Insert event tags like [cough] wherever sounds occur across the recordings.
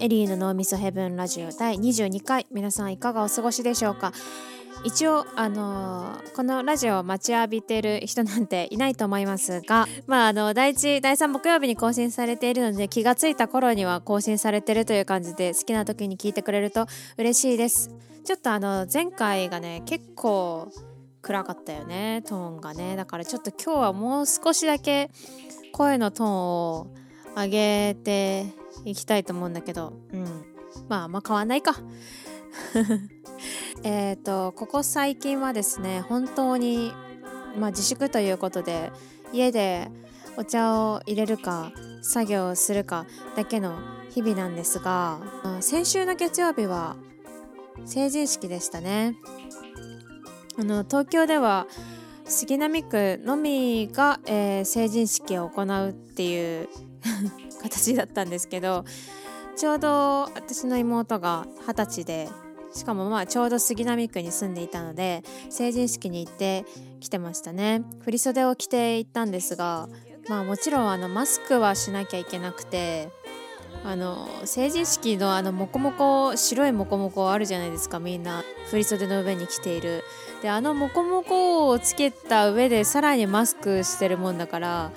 エリーの脳みそヘブンラジオ第22回。皆さんいかがお過ごしでしょうか？一応あのー、このラジオを待ちわびてる人なんていないと思いますがまああの第1第3木曜日に更新されているので気がついた頃には更新されてるという感じで好きな時に聞いてくれると嬉しいです。ちょっとあの前回がね結構暗かったよねトーンがね。だからちょっと今日はもう少しだけ声のトーンを上げていきたいと思うんだけど。うん。まああんま変わんないか。[laughs] えっとここ最近はですね本当にまあ自粛ということで家でお茶を入れるか作業をするかだけの日々なんですが先週の月曜日は成人式でしたね。あの東京では杉並区のみが、えー、成人式を行うっていう形だったんですけどちょうど私の妹が二十歳でしかもまあちょうど杉並区に住んでいたので成人式に行ってきてましたね。振袖を着て行ったんですがまあもちろんあのマスクはしなきゃいけなくてあの成人式のあのモコモコ白いモコモコあるじゃないですかみんな。振袖の上に着ている。であのモコモコをつけた上でさらにマスクしてるもんだから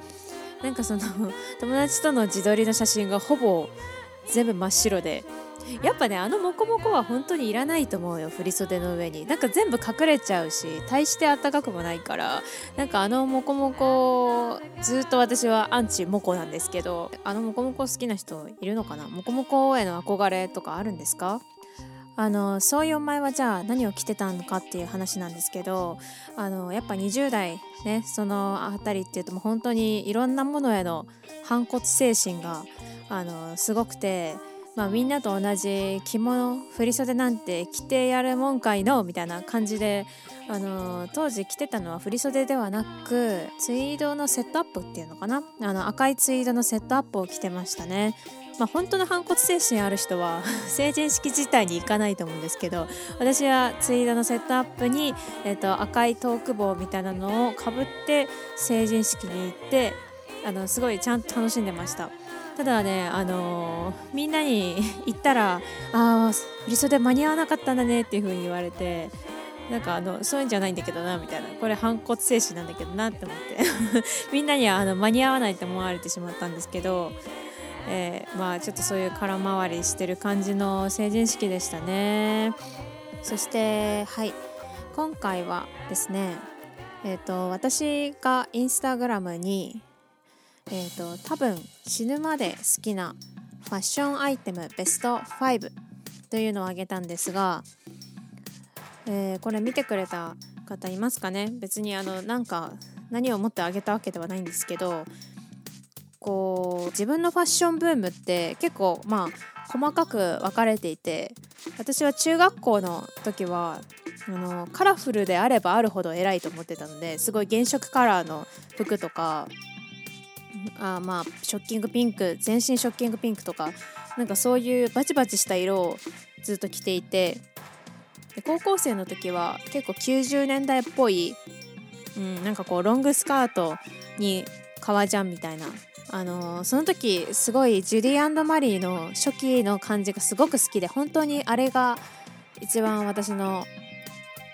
なんかその [laughs] 友達との自撮りの写真がほぼ全部真っ白で。やっぱねあのモコモコは本当にいらないと思うよ振袖の上に。なんか全部隠れちゃうし大してあったかくもないから。なんかあのモコモコずっと私はアンチモコなんですけど。あのモコモコ好きな人いるのかな？モコモコへの憧れとかあるんですか？あのそういうお前はじゃあ何を着てたのかっていう話なんですけどあのやっぱ20代ねその辺りっていうともう本当にいろんなものへの反骨精神があのすごくてまあ、みんなと同じ着物振袖なんて着てやるもんかいのみたいな感じで、あの当時着てたのは振袖ではなくツイードのセットアップっていうのかな？あの赤いツイードのセットアップを着てましたね。まあ、本当の反骨精神ある人は [laughs] 成人式自体に行かないと思うんですけど私はツイードのセットアップに、えーと赤いトーク帽みたいなのをかぶって成人式に行ってあのすごいちゃんと楽しんでました。ただね、あのー、みんなに言ったら「ああ振袖間に合わなかったんだね」っていう風に言われてなんかあのそういうんじゃないんだけどなみたいなこれ反骨精神なんだけどなって思って [laughs] みんなにはあの間に合わないって思われてしまったんですけど、えー、まあちょっとそういう空回りしてる感じの成人式でしたね。そしてはい。今回はですねえっ、ー、と私がインスタグラムにえーと、多分死ぬまで好きなファッションアイテムベスト5というのをあげたんですが、えー、これ見てくれた方いますかね？別にあのなんか何を思ってあげたわけではないんですけどこう自分のファッションブームって結構まあ細かく分かれていて私は中学校の時はあのカラフルであればあるほど偉いと思ってたのですごい原色カラーの服とかあまあショッキングピンク全身ショッキングピンクとかなんかそういうバチバチした色をずっと着ていてで高校生の時は結構90年代っぽい、うん、なんかこうロングスカートに革ジャンみたいなあのー、その時すごいジュディマリーの初期の感じがすごく好きで本当にあれが一番私の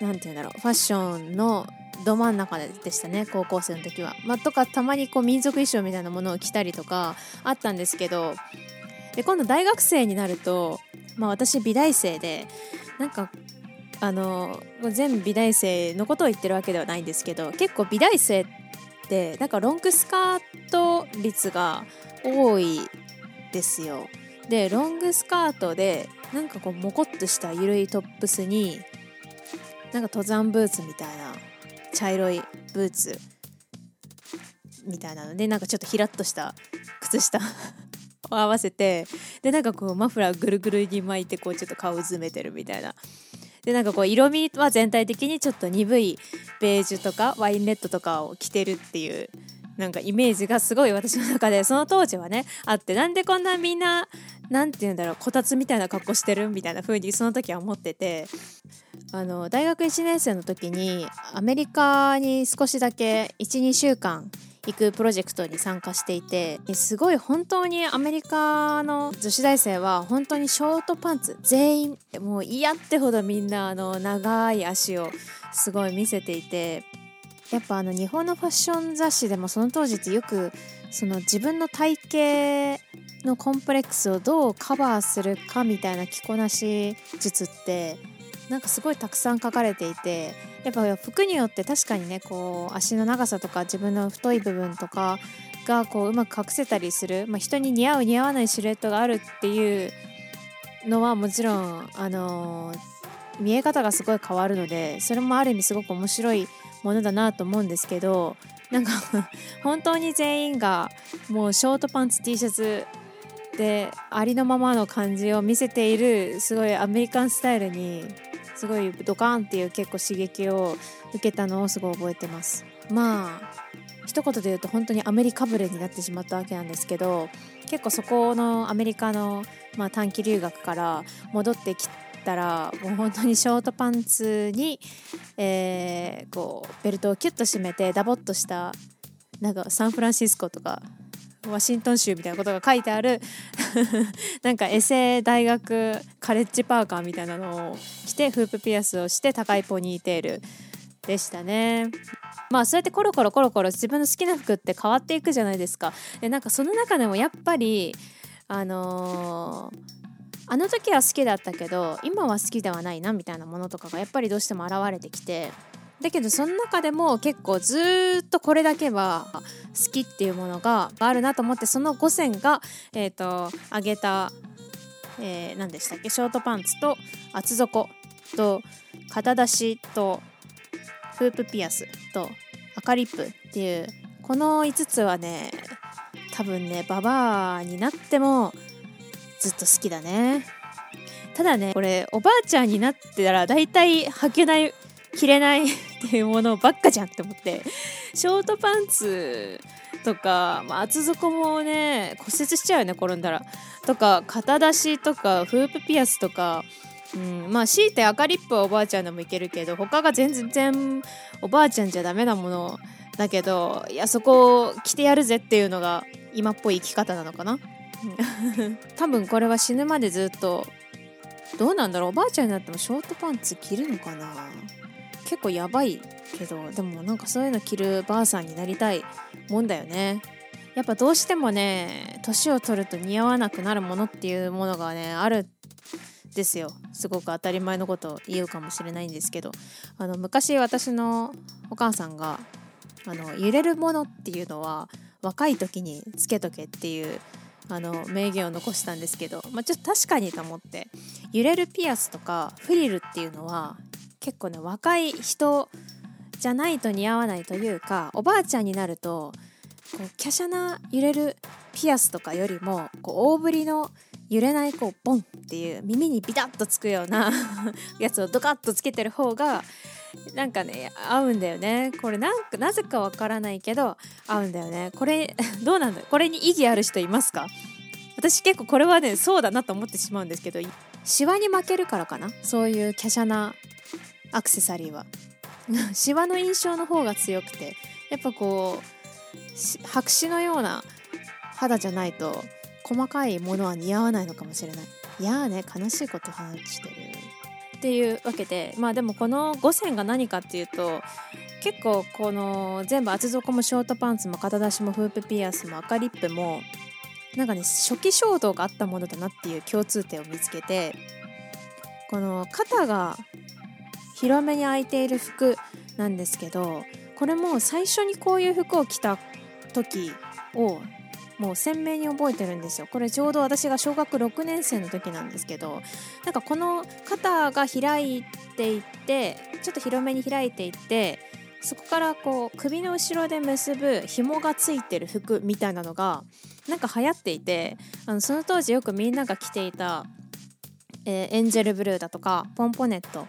何て言うんだろうファッションのど真ん中でしたね高校生の時は。まあ、とかたまにこう民族衣装みたいなものを着たりとかあったんですけどで今度大学生になると、まあ、私美大生でなんかあの全美大生のことを言ってるわけではないんですけど結構美大生ってなんかロングスカート率が多いですよ。でロングスカートでなんかこうモコッとしたゆるいトップスになんか登山ブーツみたいな茶色いブーツみたいなのでなんかちょっとひらっとした靴下を合わせてでなんかこうマフラーぐるぐるに巻いてこうちょっと顔を詰めてるみたいなでなんかこう色味は全体的にちょっと鈍いベージュとかワインレッドとかを着てるっていうなんかイメージがすごい私の中でその当時はねあってなんでこんなみんな何て言うんだろうこたつみたいな格好してるみたいな風にその時は思っててあの大学1年生の時にアメリカに少しだけ12週間行くプロジェクトに参加していてすごい本当にアメリカの女子大生は本当にショートパンツ全員もう嫌ってほどみんなあの長い足をすごい見せていてやっぱあの日本のファッション雑誌でもその当時ってよくその自分の体型のコンプレックスをどうカバーするかみたいな着こなし術ってなんかすごいたくさん書かれていてやっぱ服によって確かにねこう足の長さとか自分の太い部分とかがこううまく隠せたりする、まあ、人に似合う似合わないシルエットがあるっていうのはもちろん、あのー、見え方がすごい変わるのでそれもある意味すごく面白いものだなと思うんですけどなんか [laughs] 本当に全員がもうショートパンツ T シャツでありのままの感じを見せているすごいアメリカンスタイルにすごいドカーンっていう結構刺激を受けたのをすごい覚えてます。まあ一言で言うと本当にアメリカブレになってしまったわけなんですけど結構そこのアメリカの、まあ、短期留学から戻ってきたらもう本当にショートパンツに、えー、こうベルトをキュッと締めてダボっとしたなんかサンフランシスコとかワシントン州みたいなことが書いてある [laughs] なんかエセ大学カレッジパーカーみたいなのを着てフープピアスをして高いポニーテールでしたね。まあそうやってコロコロコロコロ自分の好きな服って変わっていくじゃないですか。でなんかその中でもやっぱりあのー、あの時は好きだったけど今は好きではないなみたいなものとかがやっぱりどうしても現れてきてだけどその中でも結構ずっとこれだけは好きっていうものがあるなと思ってその5選が、えーと、上げた、えー、何でしたっけ？ショートパンツと厚底と肩出しとフープピアスと赤リップっていうこの5つはね多分ねババアになってもずっと好きだね。ただねこれおばあちゃんになってたら大体履けない着れないっていうものばっかじゃんって思って。ショートパンツとか、まあ、厚底もね骨折しちゃうよね転んだら。とか肩出しとかフープピアスとか。うん、まあ強いて赤リップはおばあちゃんでもいけるけど他が全然おばあちゃんじゃダメなもの。だけどいやそこを着てやるぜっていうのが今っぽい生き方なのかな。[laughs] 多分これは死ぬまでずっとどうなんだろう。おばあちゃんになってもショートパンツ着るのかな。結構やばいけどでもなんかそういうの着るばあさんになりたいもんだよね。やっぱどうしてもね年を取ると似合わなくなるものっていうものがねあるんですよ。すごく当たり前のことを言うかもしれないんですけど。あの昔私のお母さんがあの揺れるものっていうのは若い時につけとけっていうあの名言を残したんですけど、まあ、ちょっと確かにと思って揺れるピアスとかフリルっていうのは結構ね若い人じゃないと似合わないというかおばあちゃんになるとこう華奢な揺れるピアスとかよりもこう大ぶりの揺れないこうボンっていう耳にビタッとつくような [laughs] やつをドカッとつけてる方がなんかね合うんだよね。これなんかなぜかわからないけど合うんだよね。これ [laughs] どうなんだこれに意義ある人いますか？私結構これはねそうだなと思ってしまうんですけどシワに負けるからかな。そういう華奢なアクセサリーは。[laughs] シワの印象の方が強くてやっぱこう白紙のような肌じゃないと細かいものは似合わないのかもしれない。いやーね悲しいこと話してる。っていうわけでまあでもこの5選が何かっていうと結構この全部厚底もショートパンツも肩出しもフープピアスも赤リップもなんかね初期衝動があったものだなっていう共通点を見つけてこの肩が広めに開いている服なんですけどこれも最初にこういう服を着た時をもう鮮明に覚えてるんですよ。これちょうど私が小学6年生の時なんですけどなんかこの肩が開いていってちょっと広めに開いていってそこからこう首の後ろで結ぶ紐がついてる服みたいなのがなんか流行っていてあのその当時よくみんなが着ていた、えー、エンジェルブルーだとかポンポネット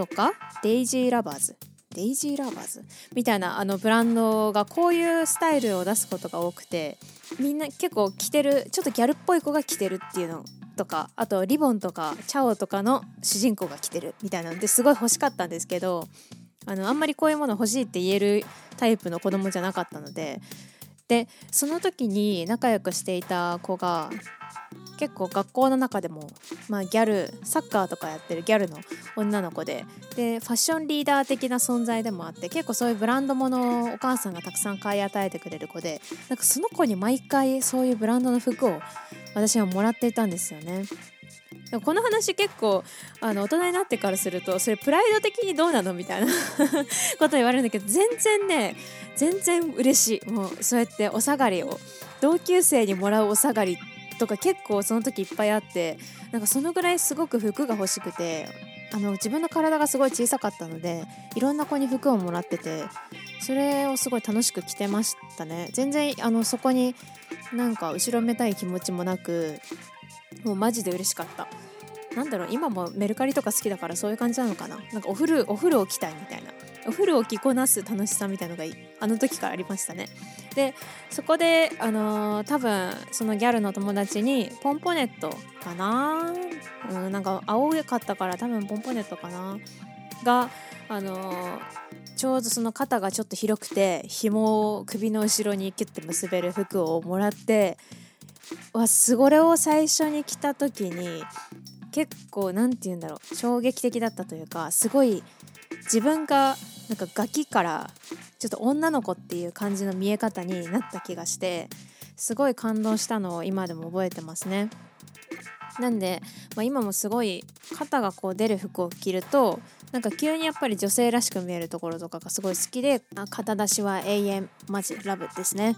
とかデイジーラバーズデイジーラバーズみたいなあのブランドがこういうスタイルを出すことが多くてみんな結構着てるちょっとギャルっぽい子が着てるっていうのとかあとリボンとかチャオとかの主人公が着てるみたいなのですごい欲しかったんですけどあのあんまりこういうもの欲しいって言えるタイプの子供じゃなかったのででその時に仲良くしていた子が結構学校の中でも、まあ、ギャルサッカーとかやってるギャルの女の子ででファッションリーダー的な存在でもあって結構そういうブランド物をお母さんがたくさん買い与えてくれる子でなんかその子に毎回そういうブランドの服を私はもらっていたんですよね。この話結構あの大人になってからするとそれプライド的にどうなのみたいな [laughs] こと言われるんだけど全然ね全然嬉しいもうそうやってお下がりを同級生にもらうお下がりとか結構その時いっぱいあってなんかそのぐらいすごく服が欲しくてあの自分の体がすごい小さかったのでいろんな子に服をもらっててそれをすごい楽しく着てましたね。全然あのそこになんか後ろめたい気持ちもなくもうマジで嬉しかった。なんだろう今もメルカリとか好きだからそういう感じなのかな。なんかお風呂お風呂を着たいみたいな。お風呂を着こなす楽しさみたいのがあの時からありましたね。でそこであのー、多分そのギャルの友達にポンポネットかな？うんなんか青かったから多分ポンポネットかな？があのー、ちょうどその肩がちょっと広くて紐を首の後ろにキュッて結べる服をもらってわすごれを最初に着た時に結構何て言うんだろう衝撃的だったというかすごい自分がなんかガキからちょっと女の子っていう感じの見え方になった気がしてすごい感動したのを今でも覚えてますね。なんで、まあ、今もすごい肩がこう出る服を着るとなんか急にやっぱり女性らしく見えるところとかがすごい好きで肩出しは永遠マジラブですね。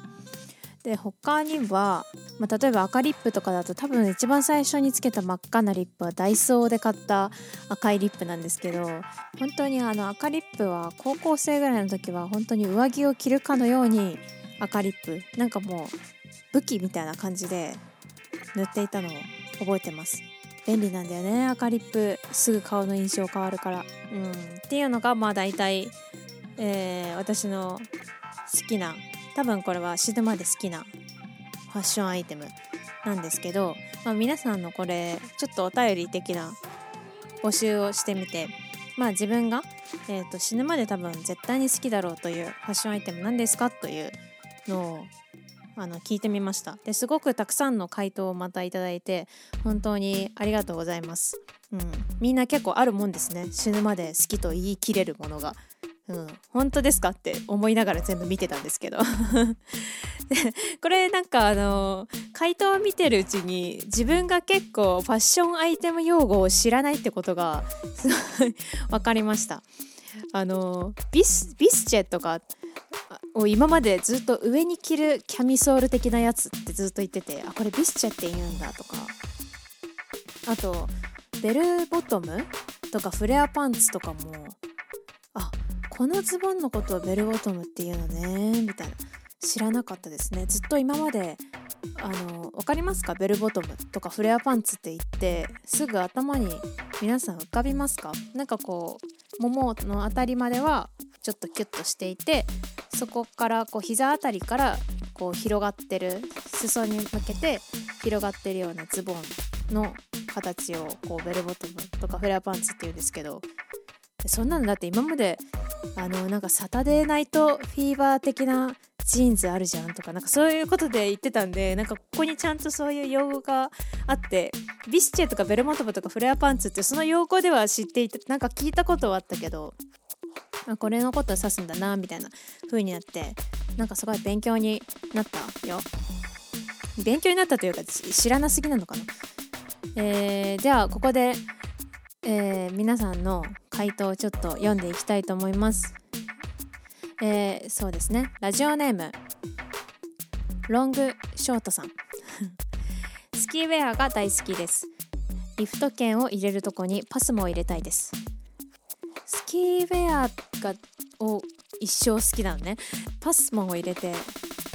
で他には、まあ、例えば赤リップとかだと多分一番最初につけた真っ赤なリップはダイソーで買った赤いリップなんですけど本当にあの赤リップは高校生ぐらいの時は本当に上着を着るかのように赤リップなんかもう武器みたいな感じで塗っていたのを覚えてます。便利なんだよね赤リップ。すぐ顔の印象変わるから。うん。っていうのがまあ大体、えー、私の好きな多分これは死ぬまで好きなファッションアイテムなんですけど、まあ、皆さんのこれちょっとお便り的な募集をしてみてまあ自分が、えーと、死ぬまで多分絶対に好きだろうというファッションアイテム何ですかというのをあの聞いてみました。ですごくたくさんの回答をまたいただいて本当にありがとうございます、うん、みんな結構あるもんですね。死ぬまで好きと言い切れるものが。うん、本当ですかって思いながら全部見てたんですけど。[laughs] これなんかあの回答を見てるうちに自分が結構ファッションアイテム用語を知らないってことがすごい分かりました。あのビスビスチェとかを今までずっと上に着るキャミソール的なやつってずっと言っててあこれビスチェって言うんだとか。あとベルボトムとかフレアパンツとかもあこのズボンのことをベルボトムっていうのねみたいな。知らなかったですね。ずっと今まであの分かりますか？ベルボトムとかフレアパンツって言ってすぐ頭に皆さん浮かびますか？なんかこうももの辺りまではちょっとキュッとしていてそこからこう膝あたりからこう広がってる裾に向けて広がってるようなズボンの形をこうベルボトムとかフレアパンツっていうんですけどそんなのだって今まであのなんかサタデーナイトフィーバー的なジーンズあるじゃんとかなんかそういうことで言ってたんでなんかここにちゃんとそういう用語があってビスチェとかベルモトブとかフレアパンツってその用語では知っていてなんか聞いたことはあったけどあこれのことを指すんだなみたいな風になってなんかすごい勉強になったよ。勉強になったというか知らなすぎなのかな。えー、ではここでえー、皆さんの回答をちょっと読んでいきたいと思います。えー、そうですね。ラジオネームロングショートさん。[laughs] スキーウェアが大好きです。リフト券を入れるとこにパスモ入れたいです。スキーウェアがを一生好きなのね。パスモを入れて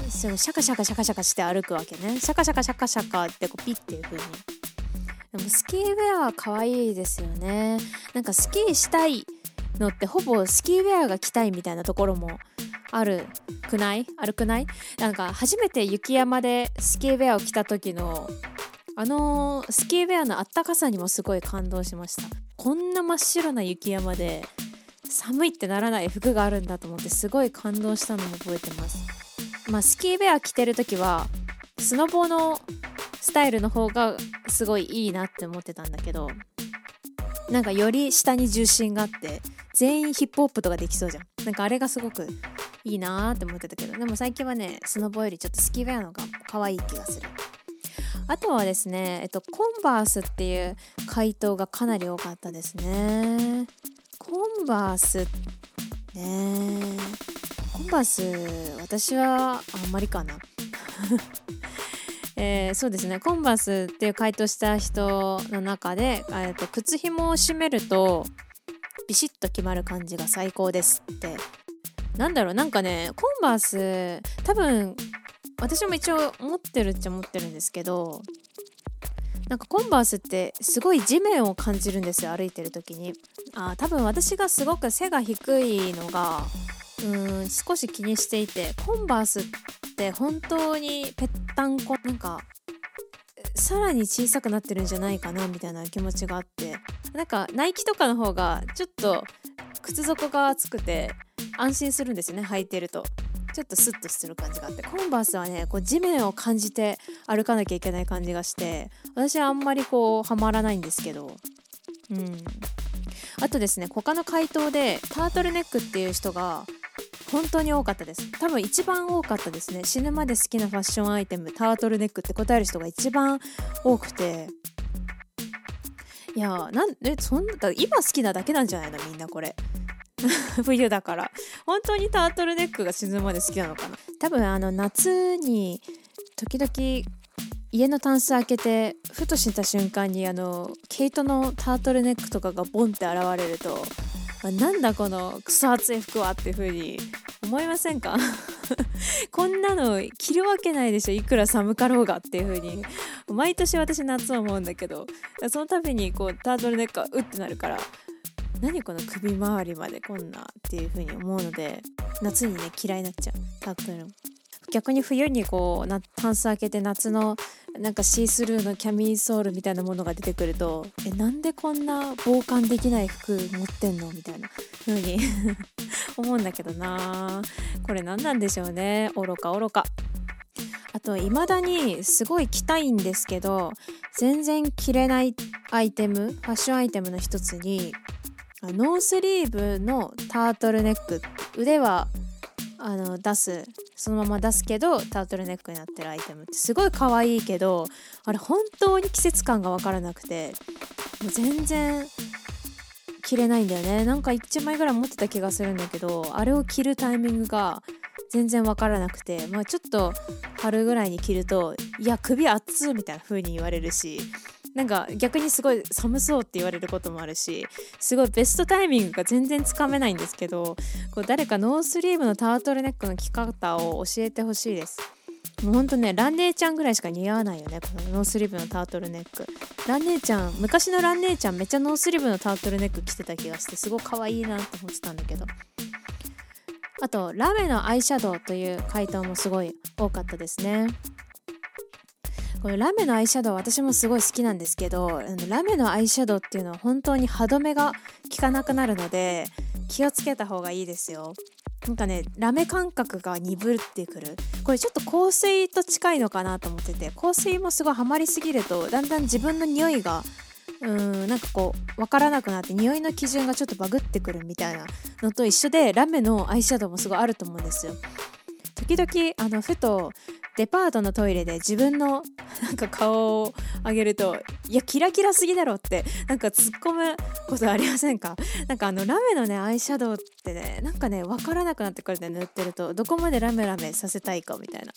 そのシャカシャカシャカシャカして歩くわけね。シャカシャカシャカシャカってこうピッていう風にでもスキーウェアは可愛いですよね。なんかスキーしたいのってほぼスキーウェアが着たいみたいなところもあるくない？あるくない？なんか初めて雪山でスキーウェアを着た時のあのー、スキーウェアのあったかさにもすごい感動しました。こんな真っ白な雪山で寒いってならない服があるんだと思ってすごい感動したのも覚えてます。まあスキーベア着てる時はスノボのスタイルの方がすごいいいなって思ってたんだけどなんかより下に重心があって全員ヒップホップとかできそうじゃん。なんかあれがすごくいいなーって思ってたけどでも最近はねスノボよりちょっとスキーウェアの方が可愛い気がする。あとはですね、えっと、コンバースっていう回答がかなり多かったですね。コンバースねコンバース私はあんまりかな。えー、そうですね。コンバースっていう回答した人の中で、えーと、靴紐を締めるとビシッと決まる感じが最高ですって。なんだろう。なんかねコンバース多分私も一応持ってるっちゃ持ってるんですけどなんかコンバースってすごい地面を感じるんですよ歩いてる時に。あ多分私がすごく背が低いのがうん少し気にしていてコンバースって本当にぺったんこなんかさらに小さくなってるんじゃないかなみたいな気持ちがあってなんかナイキとかの方がちょっと靴底が厚くて安心するんですよね履いてると。ちょっとスッとする感じがあって。コンバースはねこう地面を感じて歩かなきゃいけない感じがして私はあんまりこうはまらないんですけど。うん。あとですね他の回答でタートルネックっていう人が本当に多かったです。多分一番多かったですね。死ぬまで好きなファッションアイテムタートルネックって答える人が一番多くて。いやなんでそんな今好きなだけなんじゃないの？みんなこれ。[laughs] 冬だから。本当にタートルネックが死ぬまで好きなのかな？多分あの夏に時々家のタンス開けてふとした瞬間にあの毛糸のタートルネックとかがボンって現れるとなんだこのクソ暑い服はっていう風に思いませんか？[laughs] こんなの着るわけないでしょいくら寒かろうがっていう風に。毎年私夏思うんだけどその度にこうタートルネックがうってなるから何この首周りまでこんなっていう風に思うので夏にね嫌いになっちゃうタートル。逆に冬にこうなタンス開けて夏のなんかシースルーのキャミソールみたいなものが出てくるとえなんでこんな防寒できない服持ってんのみたいな風に [laughs] 思うんだけどな。これ何なんでしょうね。愚か愚か。あと未だにすごい着たいんですけど全然着れないアイテムファッションアイテムの一つにノースリーブのタートルネック。腕はあの出すそのまま出すけどタートルネックになってるアイテムってすごい可愛いけどあれ本当に季節感が分からなくてもう全然着れないんだよね。なんか1枚ぐらい持ってた気がするんだけどあれを着るタイミングが全然分からなくてまあちょっと春ぐらいに着るといや首熱みたいな風に言われるしなんか逆にすごい寒そうって言われることもあるしすごいベストタイミングが全然つかめないんですけどこう誰かノースリーブのタートルネックの着方を教えてほしいです。もうほんとねラン姉ちゃんぐらいしか似合わないよねこのノースリーブのタートルネック。ラン姉ちゃん昔のラン姉ちゃんめっちゃノースリーブのタートルネック着てた気がしてすごい可愛いなって思ってたんだけど。あとラメのアイシャドウという回答もすごい多かったですね。このラメのアイシャドウ私もすごい好きなんですけどラメのアイシャドウっていうのは本当に歯止めが効かなくなるので気をつけた方がいいですよ。なんかねラメ感覚が鈍ってくる。これちょっと香水と近いのかなと思ってて香水もすごいハマりすぎるとだんだん自分の匂いがうんなんかこう分からなくなって匂いの基準がちょっとバグってくるみたいなのと一緒でラメのアイシャドウもすごいあると思うんですよ。時々あのふとデパートのトイレで自分の [laughs] なんか顔を上げるといやキラキラすぎだろってなんか突っ込むことありませんか？なんかあのラメのねアイシャドウってねなんかね分からなくなってくるんで塗ってると。どこまでラメラメさせたいかみたいな。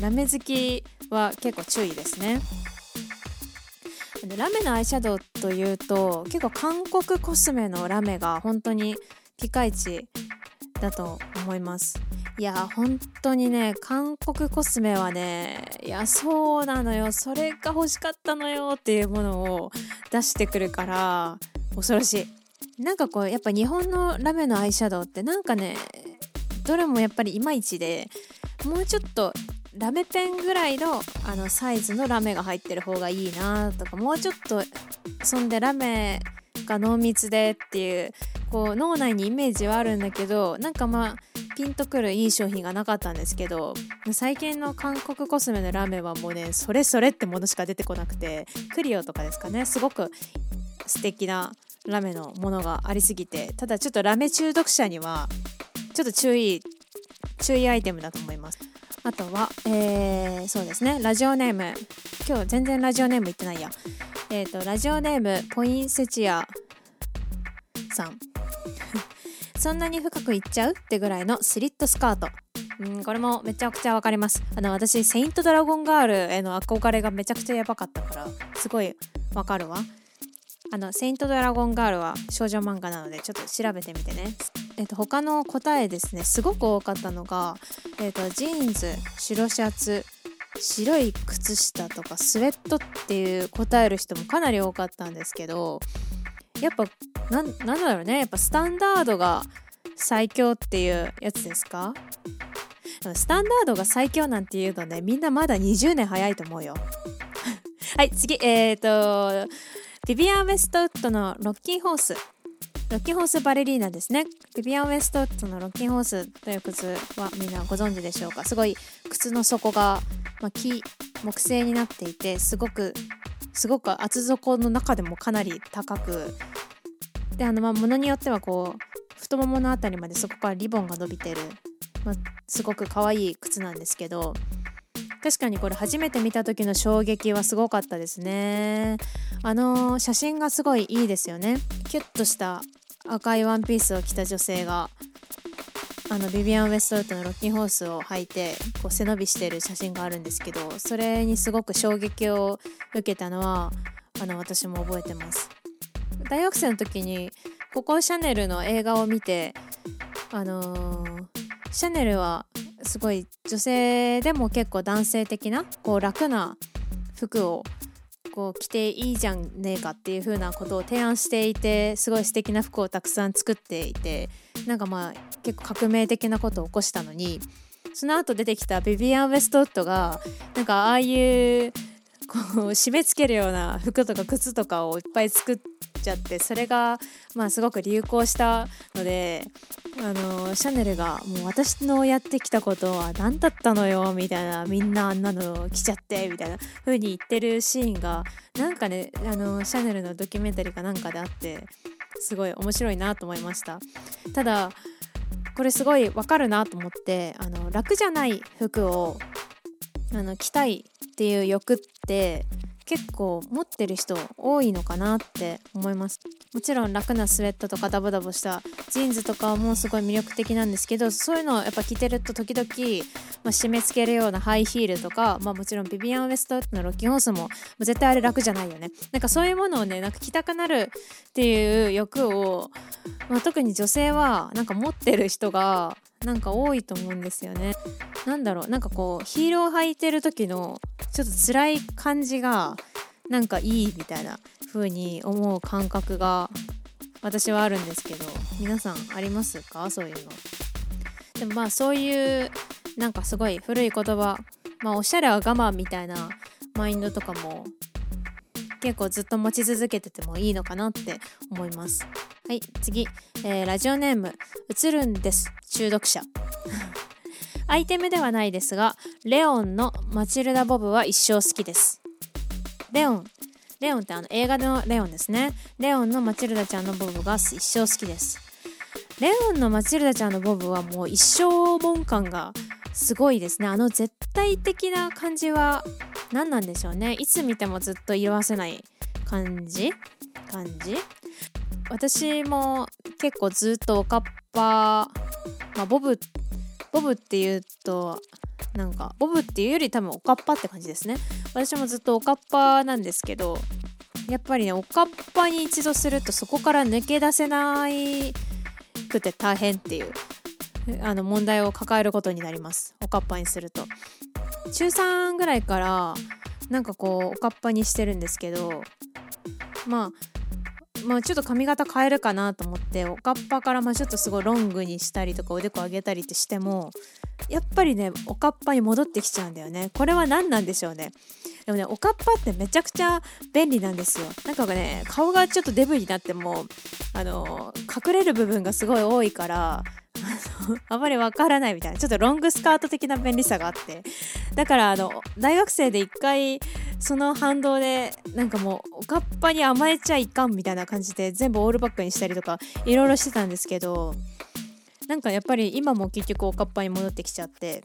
ラメ好きは結構注意ですね。ラメのアイシャドウというと結構韓国コスメのラメが本当にピカイチだと思います。いや本当にね韓国コスメはねいやそうなのよ。それが欲しかったのよっていうものを出してくるから恐ろしい。なんかこうやっぱ日本のラメのアイシャドウってなんかねどれもやっぱりいまいちでもうちょっとラメペンぐらいのあのサイズのラメが入ってる方がいいなとかもうちょっとそんでラメが濃密でっていうこう脳内にイメージはあるんだけどなんかまあピンとくるいい商品がなかったんですけど最近の韓国コスメのラーメンはもうねそれそれってものしか出てこなくてクリオとかですかね。すごく素敵なラメのものがありすぎてただちょっとラメ中毒者にはちょっと注意注意アイテムだと思います。あとは、えー、そうですね。ラジオネーム。今日全然ラジオネーム言ってないや。えっ、ー、とラジオネームポインセチアさん。そんなに深くいっちゃうってぐらいのスリットスカート。うんこれもめちゃくちゃわかります。あの私セイントドラゴンガールへの憧れがめちゃくちゃやばかったからすごいわかるわ。あのセイントドラゴンガールは少女漫画なのでちょっと調べてみてね。えっと他の答えですね。すごく多かったのがえっとジーンズ白シャツ白い靴下とかスウェットっていう答える人もかなり多かったんですけどやっぱなんなんだろうね。やっぱスタンダードが最強っていうやつですか？スタンダードが最強なんていうのねみんなまだ20年早いと思うよ。[laughs] はい次。えっ、ー、とビビアン・ウェストウッドのロッキーホース。ロッキーホースバレリーナですね。ビビアン・ウェストウッドのロッキーホースという靴はみんなご存知でしょうか？すごい靴の底が、まあ、木木製になっていてすごくすごく厚底の中でもかなり高く。であのまあ物によってはこう太ももの辺りまでそこからリボンが伸びてる、まあ、すごく可愛い靴なんですけど。確かにこれ初めて見た時の衝撃はすごかったですね。あの写真がすごいいいですよね。キュッとした赤いワンピースを着た女性が。あのビビアン・ウェストウッドのロッキンホースを履いてこう背伸びしてる写真があるんですけどそれにすごく衝撃を受けたのはあの私も覚えてます。大学生の時にココシャネルの映画を見てあのー、シャネルはすごい女性でも結構男性的なこう楽な服をこう着ていいじゃんねえかっていう風なことを提案していてすごい素敵な服をたくさん作っていてなんかまあ結構革命的なことを起こしたのにその後出てきたビビアン・ウェストウッドがなんかああいうこう締め付けるような服とか靴とかをいっぱい作っちゃってそれがまあすごく流行したのであのシャネルがもう私のやってきたことは何だったのよみたいなみんなあんなの着ちゃってみたいな風に言ってるシーンがなんかねあのシャネルのドキュメンタリーかなんかであってすごい面白いなと思いました。ただこれすごいわかるなと思ってあの楽じゃない服をあの着たいっていう欲って結構持ってる人多いのかなって思います。もちろん楽なスウェットとかダボダボしたジーンズとかもすごい魅力的なんですけどそういうのをやっぱ着てると時々、まあ、締め付けるようなハイヒールとか、まあ、もちろんビビアン・ウエストのロッキンホースも絶対あれ楽じゃないよね。なんかそういうものをねなんか着たくなるっていう欲を、まあ、特に女性はなんか持ってる人がなんか多いと思うんですよね。なんだろうなんかこうヒールを履いてる時のちょっと辛い感じがなんかいいみたいな風に思う感覚が私はあるんですけど皆さんありますか？そういうの。でもまあそういうなんかすごい古い言葉まあおしゃれは我慢みたいなマインドとかも結構ずっと持ち続けててもいいのかなって思います。はい、次、えー、ラジオネーム、映るんです、中毒者。[laughs] アイテムではないですが、レオンのマチルダ・ボブは一生好きです。レオン、レオンってあの映画のレオンですね。レオンのマチルダちゃんのボブが一生好きです。レオンのマチルダちゃんのボブはもう一生門感がすごいですね。あの絶対的な感じは何なんでしょうね。いつ見てもずっと色あせない感じ？感じ？私も結構ずっとおかっぱ、まあ、ボブボブっていうとなんかボブっていうより多分おかっぱって感じですね。私もずっとおかっぱなんですけどやっぱりねおかっぱに一度するとそこから抜け出せないくて大変っていう。[laughs] あの問題を抱えることになります。おかっぱにすると。中3ぐらいからなんかこうおかっぱにしてるんですけどまあまあ、ちょっと髪型変えるかなと思っておかっぱからまあちょっとすごいロングにしたりとかおでこ上げたりってしてもやっぱりねおかっぱに戻ってきちゃうんだよね。これは何なんでしょうね。でもねおかっぱってめちゃくちゃ便利なんですよ。なんかね顔がちょっとデブになってもあの隠れる部分がすごい多いからあまりわからないみたいな。ちょっとロングスカート的な便利さがあって。だからあの大学生で一回その反動でなんかもうおかっぱに甘えちゃいかんみたいな感じで全部オールバックにしたりとかいろいろしてたんですけどなんかやっぱり今も結局おかっぱに戻ってきちゃって。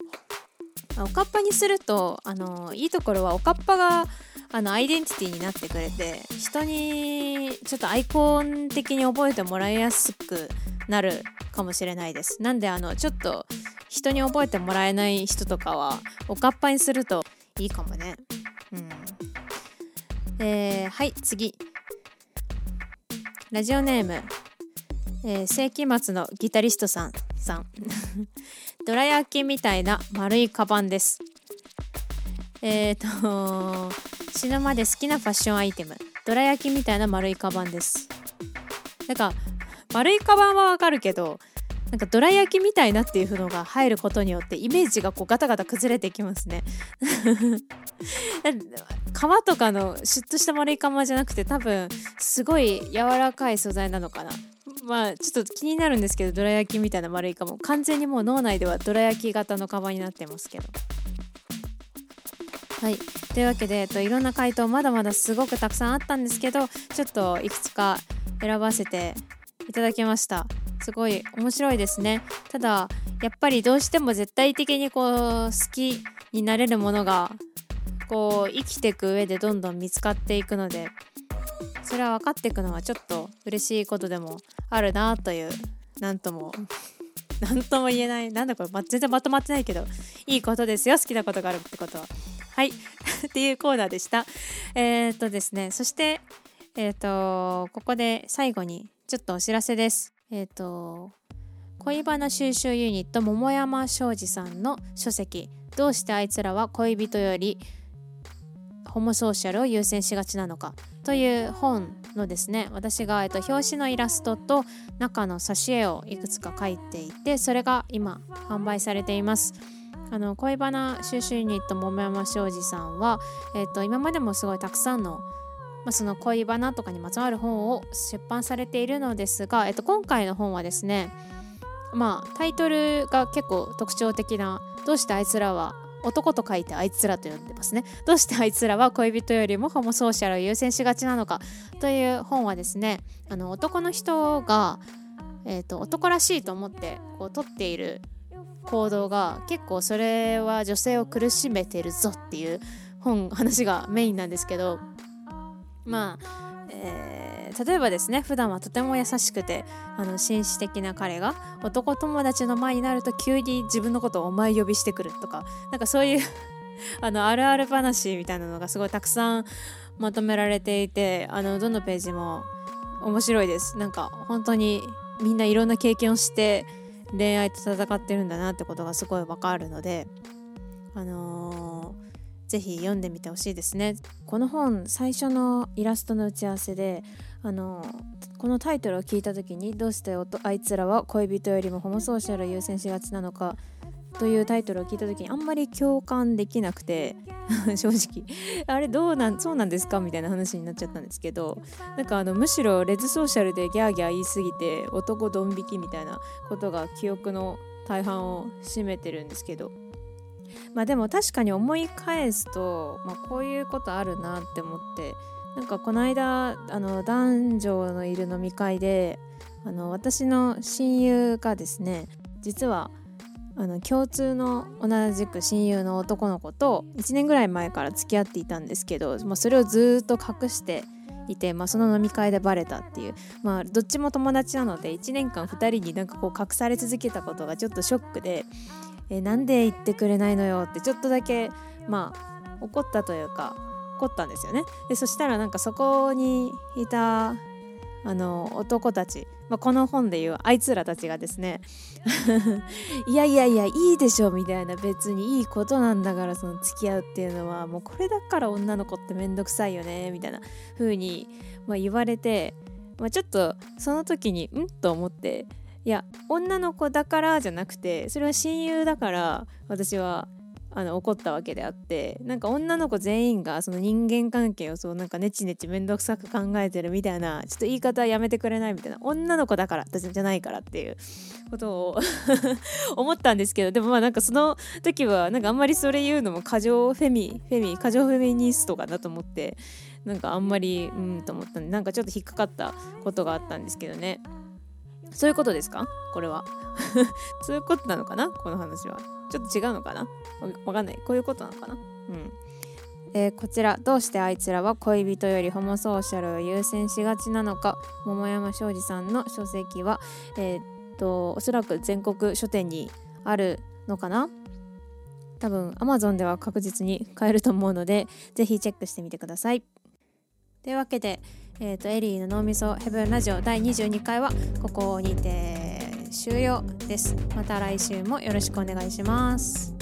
おかっぱにするとあのいいところはおかっぱがあのアイデンティティになってくれて人にちょっとアイコン的に覚えてもらいやすくなるかもしれないです。なんであのちょっと人に覚えてもらえない人とかはおかっぱにするといいかもね。うん。えー、はい次。ラジオネーム、えー、世紀末のギタリストさんさん。[laughs] どら焼きみたいな丸いカバンです。えっ、ー、と死ぬまで好きなファッションアイテム。どら焼きみたいな丸いカバンです。なんか丸いカバンはわかるけどなんかどら焼きみたいなっていうのが入ることによってイメージがこうガタガタ崩れていきますね。[laughs] 皮とかのシュッとした丸いカバンじゃなくて多分すごい柔らかい素材なのかな。まあちょっと気になるんですけどどら焼きみたいな丸いカバン。完全にもう脳内ではどら焼き型のカバンになってますけど。はい。というわけで、えっと、いろんな回答まだまだすごくたくさんあったんですけどちょっといくつか選ばせていただきました。すごい面白いですね。ただやっぱりどうしても絶対的にこう好きになれるものがこう生きていく上でどんどん見つかっていくのでそれは分かっていくのはちょっと嬉しいことでもあるなという何とも [laughs] 何とも言えない。なんだこれ、ま、全然まとまってないけどいいことですよ。好きなことがあるってことは。はい。[laughs] っていうコーナーでした。えー、っとですね。そしてえー、っとここで最後にちょっとお知らせです。えっ、と恋バナ収集ユニット桃山庄司さんの書籍「どうしてあいつらは恋人よりホモソーシャルを優先しがちなのか」という本のですね私が、えっと、表紙のイラストと中の挿絵をいくつか描いていてそれが今販売されています。あの恋バナ収集ユニット桃山庄司さんは、えっと、今までもすごいたくさんのまあ、その恋バナとかにまつわる本を出版されているのですが、えっと、今回の本はですねまあタイトルが結構特徴的な「どうしてあいつらは男と書いてあいつらと呼んでますね。どうしてあいつらは恋人よりもホモソーシャルを優先しがちなのかという本はですねあの男の人が、えーと、男らしいと思ってこう取っている行動が結構それは女性を苦しめてるぞっていう本話がメインなんですけどまあ、えー、例えばですね普段はとても優しくてあの紳士的な彼が男友達の前になると急に自分のことをお前呼びしてくるとかなんかそういう [laughs] あのあるある話みたいなのがすごいたくさんまとめられていてあのどのページも面白いです。なんか本当にみんないろんな経験をして恋愛と戦ってるんだなってことがすごいわかるのであのーぜひ読んでみてほしいですね。この本最初のイラストの打ち合わせであのこのタイトルを聞いた時にどうしてあいつらは恋人よりもホモソーシャル優先しがちなのかというタイトルを聞いた時にあんまり共感できなくて [laughs] 正直。[laughs] あれどうなんそうなんですかみたいな話になっちゃったんですけどなんかあのむしろレズソーシャルでギャーギャー言い過ぎて男ドン引きみたいなことが記憶の大半を占めてるんですけど。まあでも確かに思い返すと、まあ、こういうことあるなって思ってなんかこの間あの男女のいる飲み会であの私の親友がですね実はあの共通の同じく親友の男の子と1年ぐらい前から付き合っていたんですけど、まあ、それをずっと隠していて、まあ、その飲み会でバレたっていうまあどっちも友達なので1年間2人になんかこう隠され続けたことがちょっとショックでえなんで言ってくれないのよってちょっとだけまあ怒ったというか怒ったんですよね。でそしたらなんかそこにいたあの男たち、まあ、この本でいうあいつらたちがですね [laughs] いやいやいやいいでしょみたいな別にいいことなんだからその付き合うっていうのはもうこれだから女の子ってめんどくさいよねみたいな風にまあ言われてまあ、ちょっとその時にん？と思っていや女の子だからじゃなくてそれは親友だから私はあの怒ったわけであってなんか女の子全員がその人間関係をそうなんかネチネチ面倒くさく考えてるみたいなちょっと言い方はやめてくれないみたいな女の子だから私じゃないからっていうことを [laughs] 思ったんですけどでもまあなんかその時はなんかあんまりそれ言うのも過剰フェミフェミ過剰フェミニストかなと思ってなんかあんまりうんと思ったんでなんかちょっと引っかかったことがあったんですけどね。そういうことですか？これは。[laughs] そういうことなのかな？この話は。ちょっと違うのかな？わかんない。こういうことなのかな？うん。えー、こちらどうしてあいつらは恋人よりホモソーシャルを優先しがちなのか？桃山庄司さんの書籍は、えー、っとおそらく全国書店にあるのかな？多分 Amazon では確実に買えると思うのでぜひチェックしてみてください。というわけで、えーと、エリーの脳みそヘブンラジオ第22回はここにて終了です。また来週もよろしくお願いします。